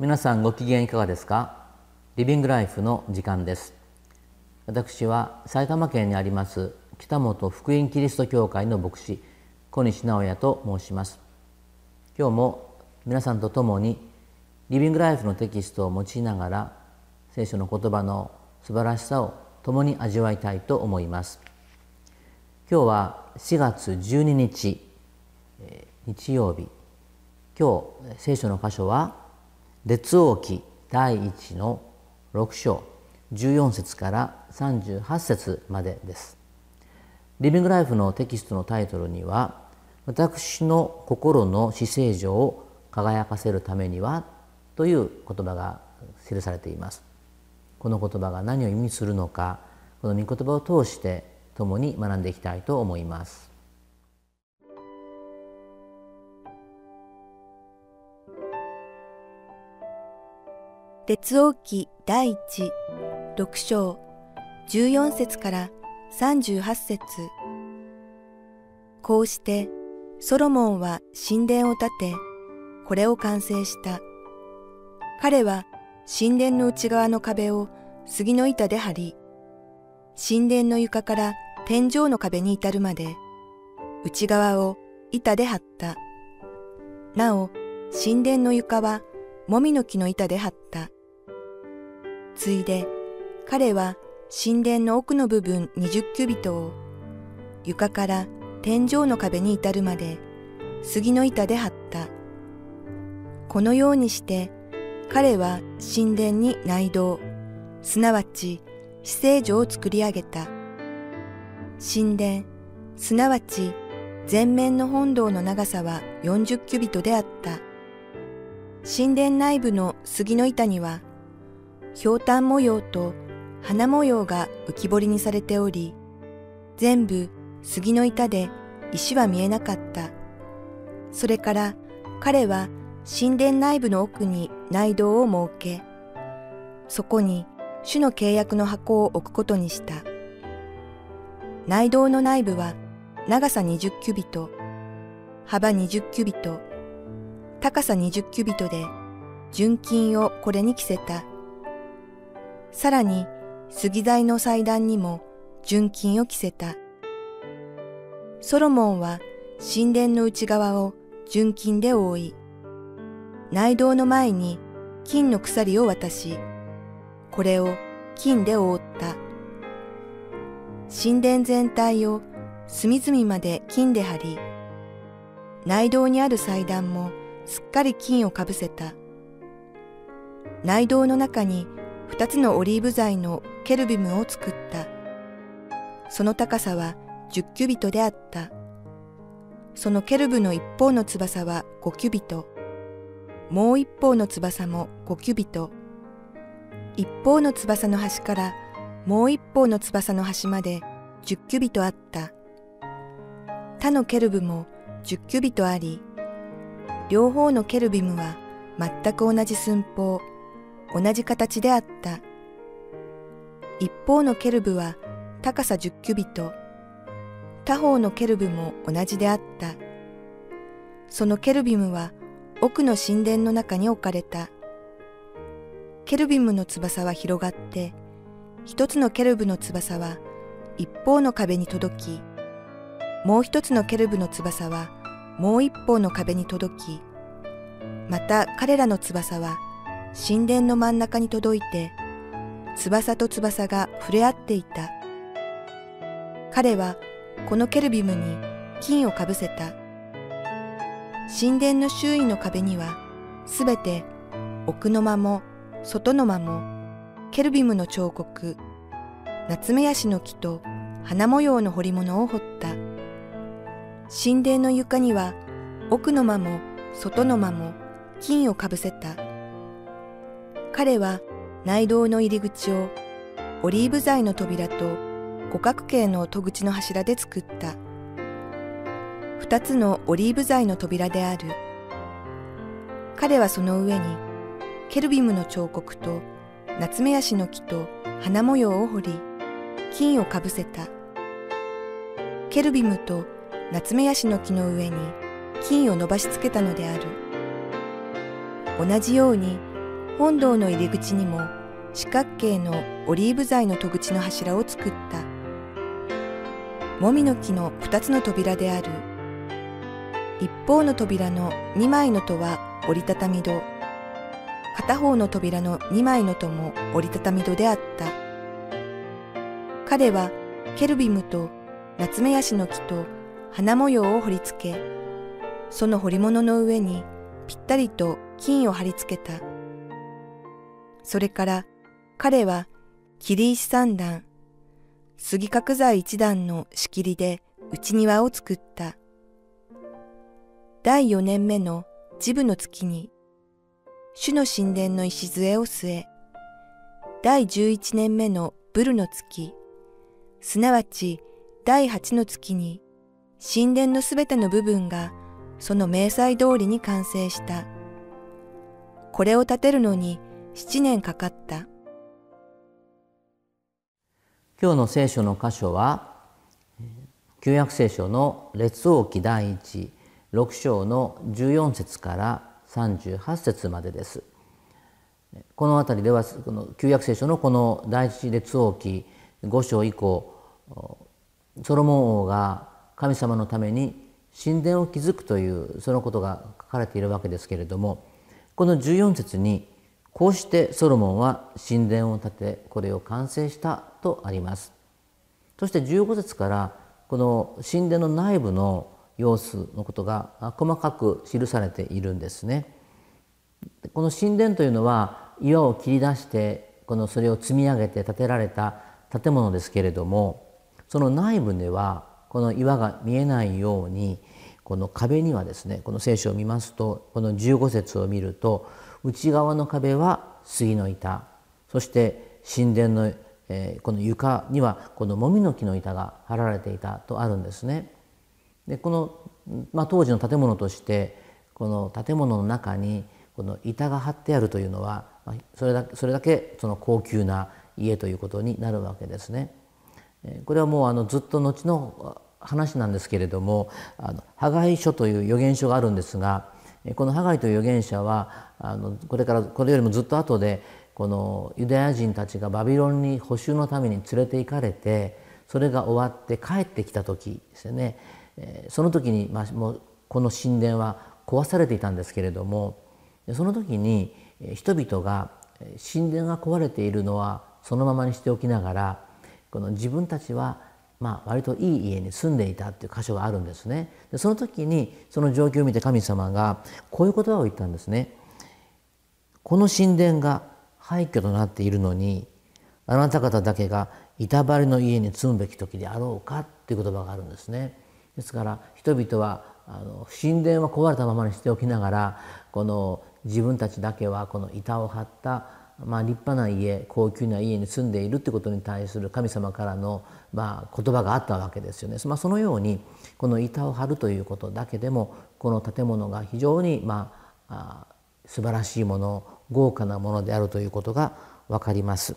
皆さんご機嫌いかがですか？リビングライフの時間です。私は埼玉県にあります北本福音キリスト教会の牧師小西直也と申します。今日も皆さんと共にリビングライフのテキストを用いながら聖書の言葉の素晴らしさを共に味わいたいと思います。今日は4月12日日曜日。今日聖書の箇所は列王記第1の6章14節から38節までです。リビングライフのテキストのタイトルには私の心の死聖状を輝かせるためにはという言葉が記されています。この言葉が何を意味するのかこの御言葉を通して共に学んでいきたいと思います。列王記第一六章十四節から三十八節。こうしてソロモンは神殿を建てこれを完成した。彼は神殿の内側の壁を杉の板で張り神殿の床から天井の壁に至るまで内側を板で張った。なお神殿の床はもみの木の板で張ったついで彼は神殿の奥の部分20キュビトを床から天井の壁に至るまで杉の板で張った。このようにして彼は神殿に内道、すなわち死聖所を作り上げた。神殿、すなわち前面の本堂の長さは40キュビトであった。神殿内部の杉の板にはひょうたん模様と花模様が浮き彫りにされており、全部杉の板で石は見えなかった。それから彼は神殿内部の奥に内道を設け、そこに主の契約の箱を置くことにした。内道の内部は長さ20キュビト、幅20キュビト、高さ20キュビトで純金をこれに着せた。さらに杉材の祭壇にも純金を着せた。ソロモンは神殿の内側を純金で覆い、内道の前に金の鎖を渡し、これを金で覆った。神殿全体を隅々まで金で張り、内道にある祭壇もすっかり金をかぶせた。内道の中に二つのオリーブ材のケルビムを作った。その高さは十キュビトであった。そのケルブの一方の翼は五キュビト。もう一方の翼も五キュビト。一方の翼の端からもう一方の翼の端まで十キュビトあった。他のケルブも十キュビトあり、両方のケルビムは全く同じ寸法、同じ形であった。一方のケルブは高さ10キュビト、他方のケルブも同じであった。そのケルビムは奥の神殿の中に置かれた。ケルビムの翼は広がって、一つのケルブの翼は一方の壁に届き、もう一つのケルブの翼はもう一方の壁に届き、また彼らの翼は神殿の真ん中に届いて、翼と翼が触れ合っていた。彼はこのケルビムに金をかぶせた。神殿の周囲の壁には、すべて奥の間も外の間も、ケルビムの彫刻、夏目ヤシの木と花模様の彫り物を彫った。神殿の床には奥の間も外の間も金をかぶせた。彼は内道の入り口をオリーブ材の扉と五角形の戸口の柱で作った。二つのオリーブ材の扉である。彼はその上にケルビムの彫刻とナツメヤシの木と花模様を彫り、金をかぶせた。ケルビムとナツメヤシの木の上に金を伸ばしつけたのである。同じように本堂の入り口にも四角形のオリーブ材の戸口の柱を作った。もみの木の二つの扉である。一方の扉の二枚の戸は折りたたみ戸。片方の扉の二枚の戸も折りたたみ戸であった。彼はケルビムとナツメヤシの木と花模様を彫り付け、その彫り物の上にぴったりと金を貼り付けた。それから彼は切石三段、杉角材一段の仕切りで内庭を作った。第四年目のジブの月に、主の神殿の礎を据え、第十一年目のブルの月、すなわち第八の月に神殿のすべての部分がその明細通りに完成した。これを建てるのに七年かかった。今日の聖書の箇所は旧約聖書の列王記第一六章の十四節から三十八節までです。この辺りではこの旧約聖書のこの第一列王記五章以降ソロモン王が神様のために神殿を築くというそのことが書かれているわけですけれどもこの14節にこうしてソロモンは神殿を建てこれを完成したとあります。そして15節からこの神殿の内部の様子のことが細かく記されているんですね。この神殿というのは岩を切り出してこのそれを積み上げて建てられた建物ですけれどもその内部ではこの岩が見えないようにこの壁にはですねこの聖書を見ますとこの15節を見ると内側の壁は杉の板そして神殿の、えー、この床にはこのもみの木の板が張られていたとあるんですね。でこの、まあ、当時の建物としてこの建物の中にこの板が張ってあるというのはそれだけそれだけその高級な家ということになるわけですね。これはもうあのずっと後の話なんですけれどもあのハガイ書という預言書があるんですがこのハガイという預言者はあのこれからこれよりもずっと後でこのユダヤ人たちがバビロンに補修のために連れて行かれてそれが終わって帰ってきた時ですよね。その時に、まあ、もうこの神殿は壊されていたんですけれどもその時に人々が神殿が壊れているのはそのままにしておきながらこの自分たちはまあ、割といい家に住んでいたっていう箇所があるんですね。でその時にその状況を見て神様がこういう言葉を言ったんですね。この神殿が廃墟となっているのにあなた方だけが板張りの家に住むべき時であろうかっていう言葉があるんですね。ですから人々はあの神殿は壊れたままにしておきながらこの自分たちだけはこの板を張ったまあ、立派な家高級な家に住んでいるということに対する神様からの、まあ、言葉があったわけですよね。まあ、そのようにこの板を張るということだけでもこの建物が非常に、まあ、あ素晴らしいもの豪華なものであるということが分かります。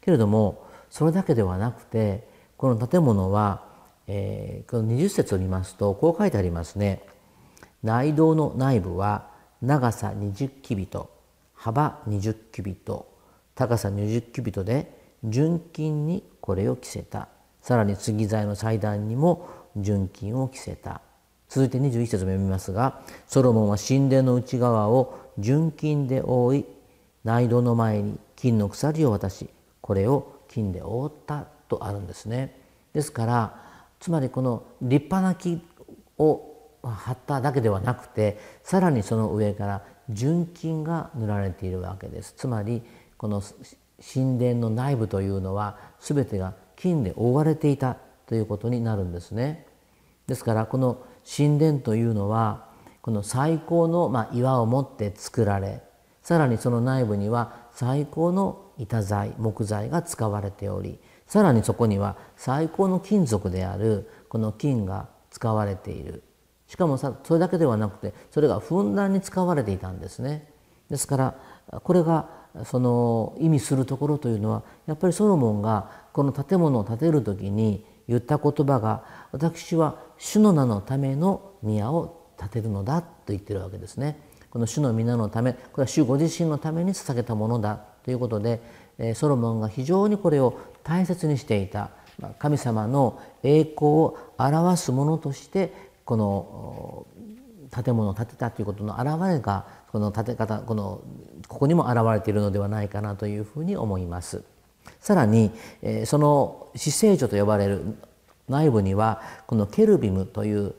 けれどもそれだけではなくてこの建物は、えー、この20節を見ますとこう書いてありますね。内道の内部は長さ20キビト幅20キュビト高さ20キュビトで純金にこれを着せた。さらに杉材の祭壇にも純金を着せた。続いて21節も読みますがソロモンは神殿の内側を純金で覆い内堂の前に金の鎖を渡しこれを金で覆ったとあるんですね。ですからつまりこの立派な木を貼っただけではなくてさらにその上から純金が塗られているわけですつまりこの神殿の内部というのは全てが金で覆われていたということになるんですね。ですからこの神殿というのはこの最高のま岩を持って作られさらにその内部には最高の板材木材が使われておりさらにそこには最高の金属であるこの金が使われているしかもそれだけではなくてそれがふんだんに使われていたんですね。ですからこれがその意味するところというのはやっぱりソロモンがこの建物を建てる時に言った言葉が私は主の名のための宮を建てるのだと言ってるわけですね。この主の皆のためこれは主ご自身のために捧げたものだということでソロモンが非常にこれを大切にしていた神様の栄光を表すものとしてこの建物を建てたということの表れがこの建て方このここにも現れているのではないかなというふうに思います。さらにその死聖所と呼ばれる内部にはこのケルビムという、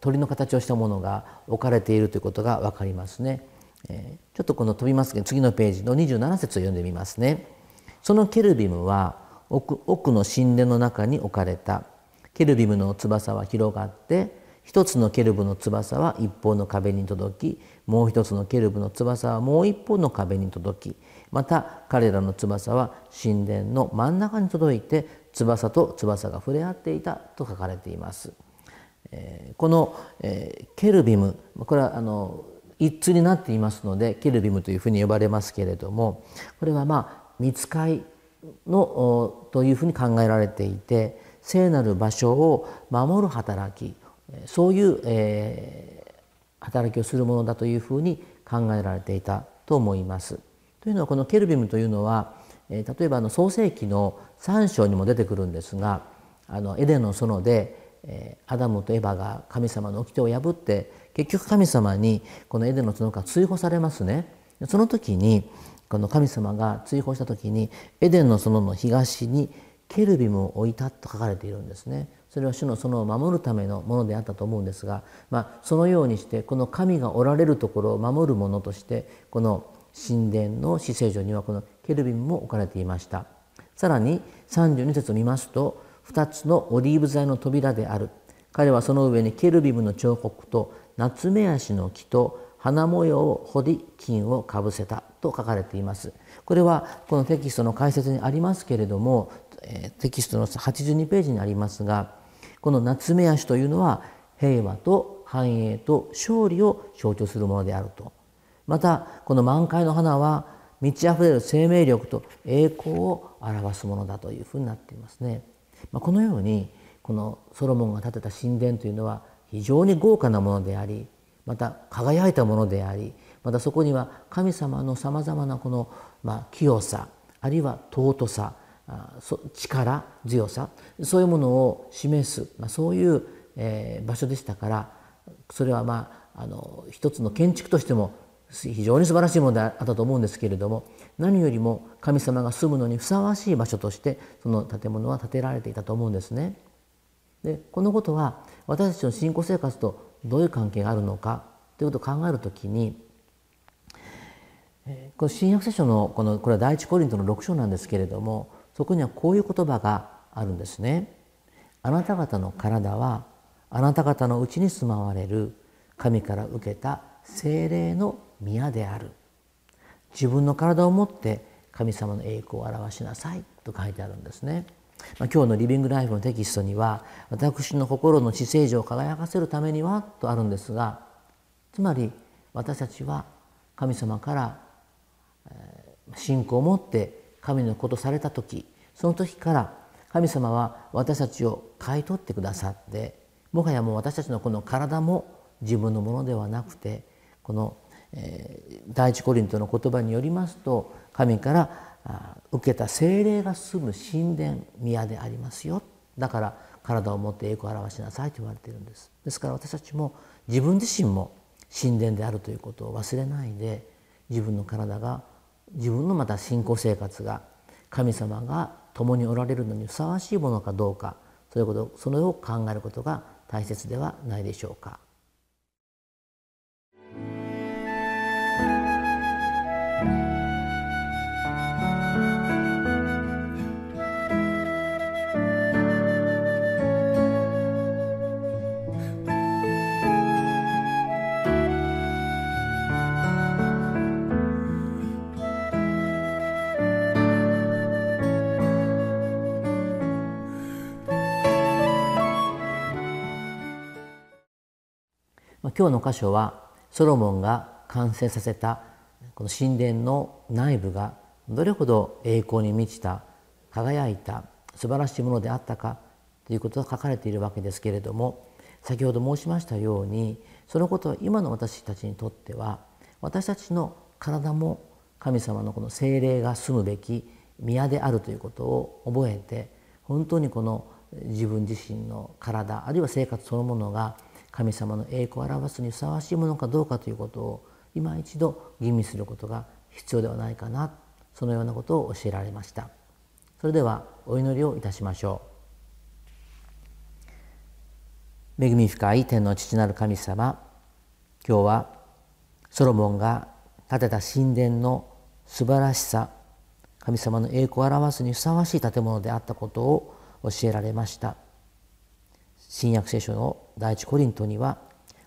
鳥の形をしたものが置かれているということが分かりますね。え、ちょっとこの飛びますけど次のページの27節を読んでみますね。そのケルビムは奥奥の神殿の中に置かれたケルビムの翼は広がって一つのケルブの翼は一方の壁に届きもう一つのケルブの翼はもう一方の壁に届きまた彼らの翼は神殿の真ん中に届いて翼と翼が触れ合っていたと書かれています。えこの、えケルビムこれはあの一通になっていますのでケルビムというふうに呼ばれますけれどもこれはまあ見つかいのというふうに考えられていて聖なる場所を守る働きそういう、えー、働きをするものだというふうに考えられていたと思います。というのはこのケルビムというのは、えー、例えばあの創世記の3章にも出てくるんですがあのエデンの園で、えー、アダムとエバが神様の掟を破って結局神様にこのエデンの園から追放されますね。その時にこの神様が追放した時にエデンの園の東にケルビムを置いたと書かれているんですね。それは主の園を守るためのものであったと思うんですが、まあ、そのようにしてこの神がおられるところを守るものとしてこの神殿の死聖所にはこのケルビムも置かれていました。さらに32節を見ますと2つのオリーブ材の扉である。彼はその上にケルビムの彫刻と夏目足の木と花模様を彫り金をかぶせたと書かれています。これはこのテキストの解説にありますけれどもテキストの82ページにありますがこの夏目足というのは平和と繁栄と勝利を象徴するものであるとまたこの満開の花は満ち溢れる生命力と栄光を表すものだというふうになっていますね。まあ、このようにこのソロモンが建てた神殿というのは非常に豪華なものでありまた輝いたものでありまたそこには神様のさまざまなこの、まあ、清さあるいは尊さ力強さそういうものを示す、まあ、そういう、えー、場所でしたからそれはまああの一つの建築としても非常に素晴らしいものであったと思うんですけれども何よりも神様が住むのにふさわしい場所としてその建物は建てられていたと思うんですね。でこのことは私たちの信仰生活とどういう関係があるのかということを考えるときにこの新約聖書のこのこれは第一コリントの6章なんですけれどもそこにはこういう言葉があるんですね。あなた方の体はあなた方のうちに住まわれる神から受けた精霊の宮である自分の体を持って神様の栄光を表しなさいと書いてあるんですね。まあ、今日のリビングライフのテキストには私の心の死聖所を輝かせるためにはとあるんですがつまり私たちは神様から信仰を持って神のことされた時その時から神様は私たちを買い取ってくださってもはやもう私たちのこの体も自分のものではなくてこの、えー、第一コリントの言葉によりますと神から受けた精霊が住む神殿宮でありますよ。だから体を持って栄光を表しなさいと言われているんです。ですから私たちも自分自身も神殿であるということを忘れないで自分の体が自分のまた信仰生活が神様が共におられるのにふさわしいものかどうかそういうことそれを考えることが大切ではないでしょうか。今日の箇所はソロモンが完成させたこの神殿の内部がどれほど栄光に満ちた輝いた素晴らしいものであったかということが書かれているわけですけれども先ほど申しましたようにそのことは今の私たちにとっては私たちの体も神様のこの精霊が住むべき宮であるということを覚えて本当にこの自分自身の体あるいは生活そのものが神様の栄光を表すにふさわしいものかどうかということを今一度吟味することが必要ではないかなそのようなことを教えられました。それではお祈りをいたしましょう。恵み深い天の父なる神様今日はソロモンが建てた神殿の素晴らしさ神様の栄光を表すにふさわしい建物であったことを教えられました。新約聖書の第一コリントには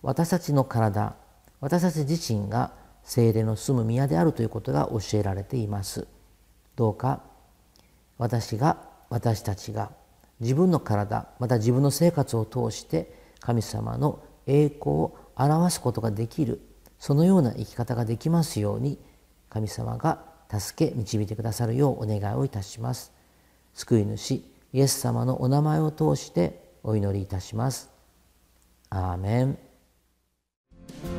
私たちの体私たち自身が精霊の住む宮であるということが教えられています。どうか私が私たちが自分の体また自分の生活を通して神様の栄光を表すことができるそのような生き方ができますように神様が助け導いてくださるようお願いをいたします。救い主イエス様のお名前を通してお祈りいたします。アーメン。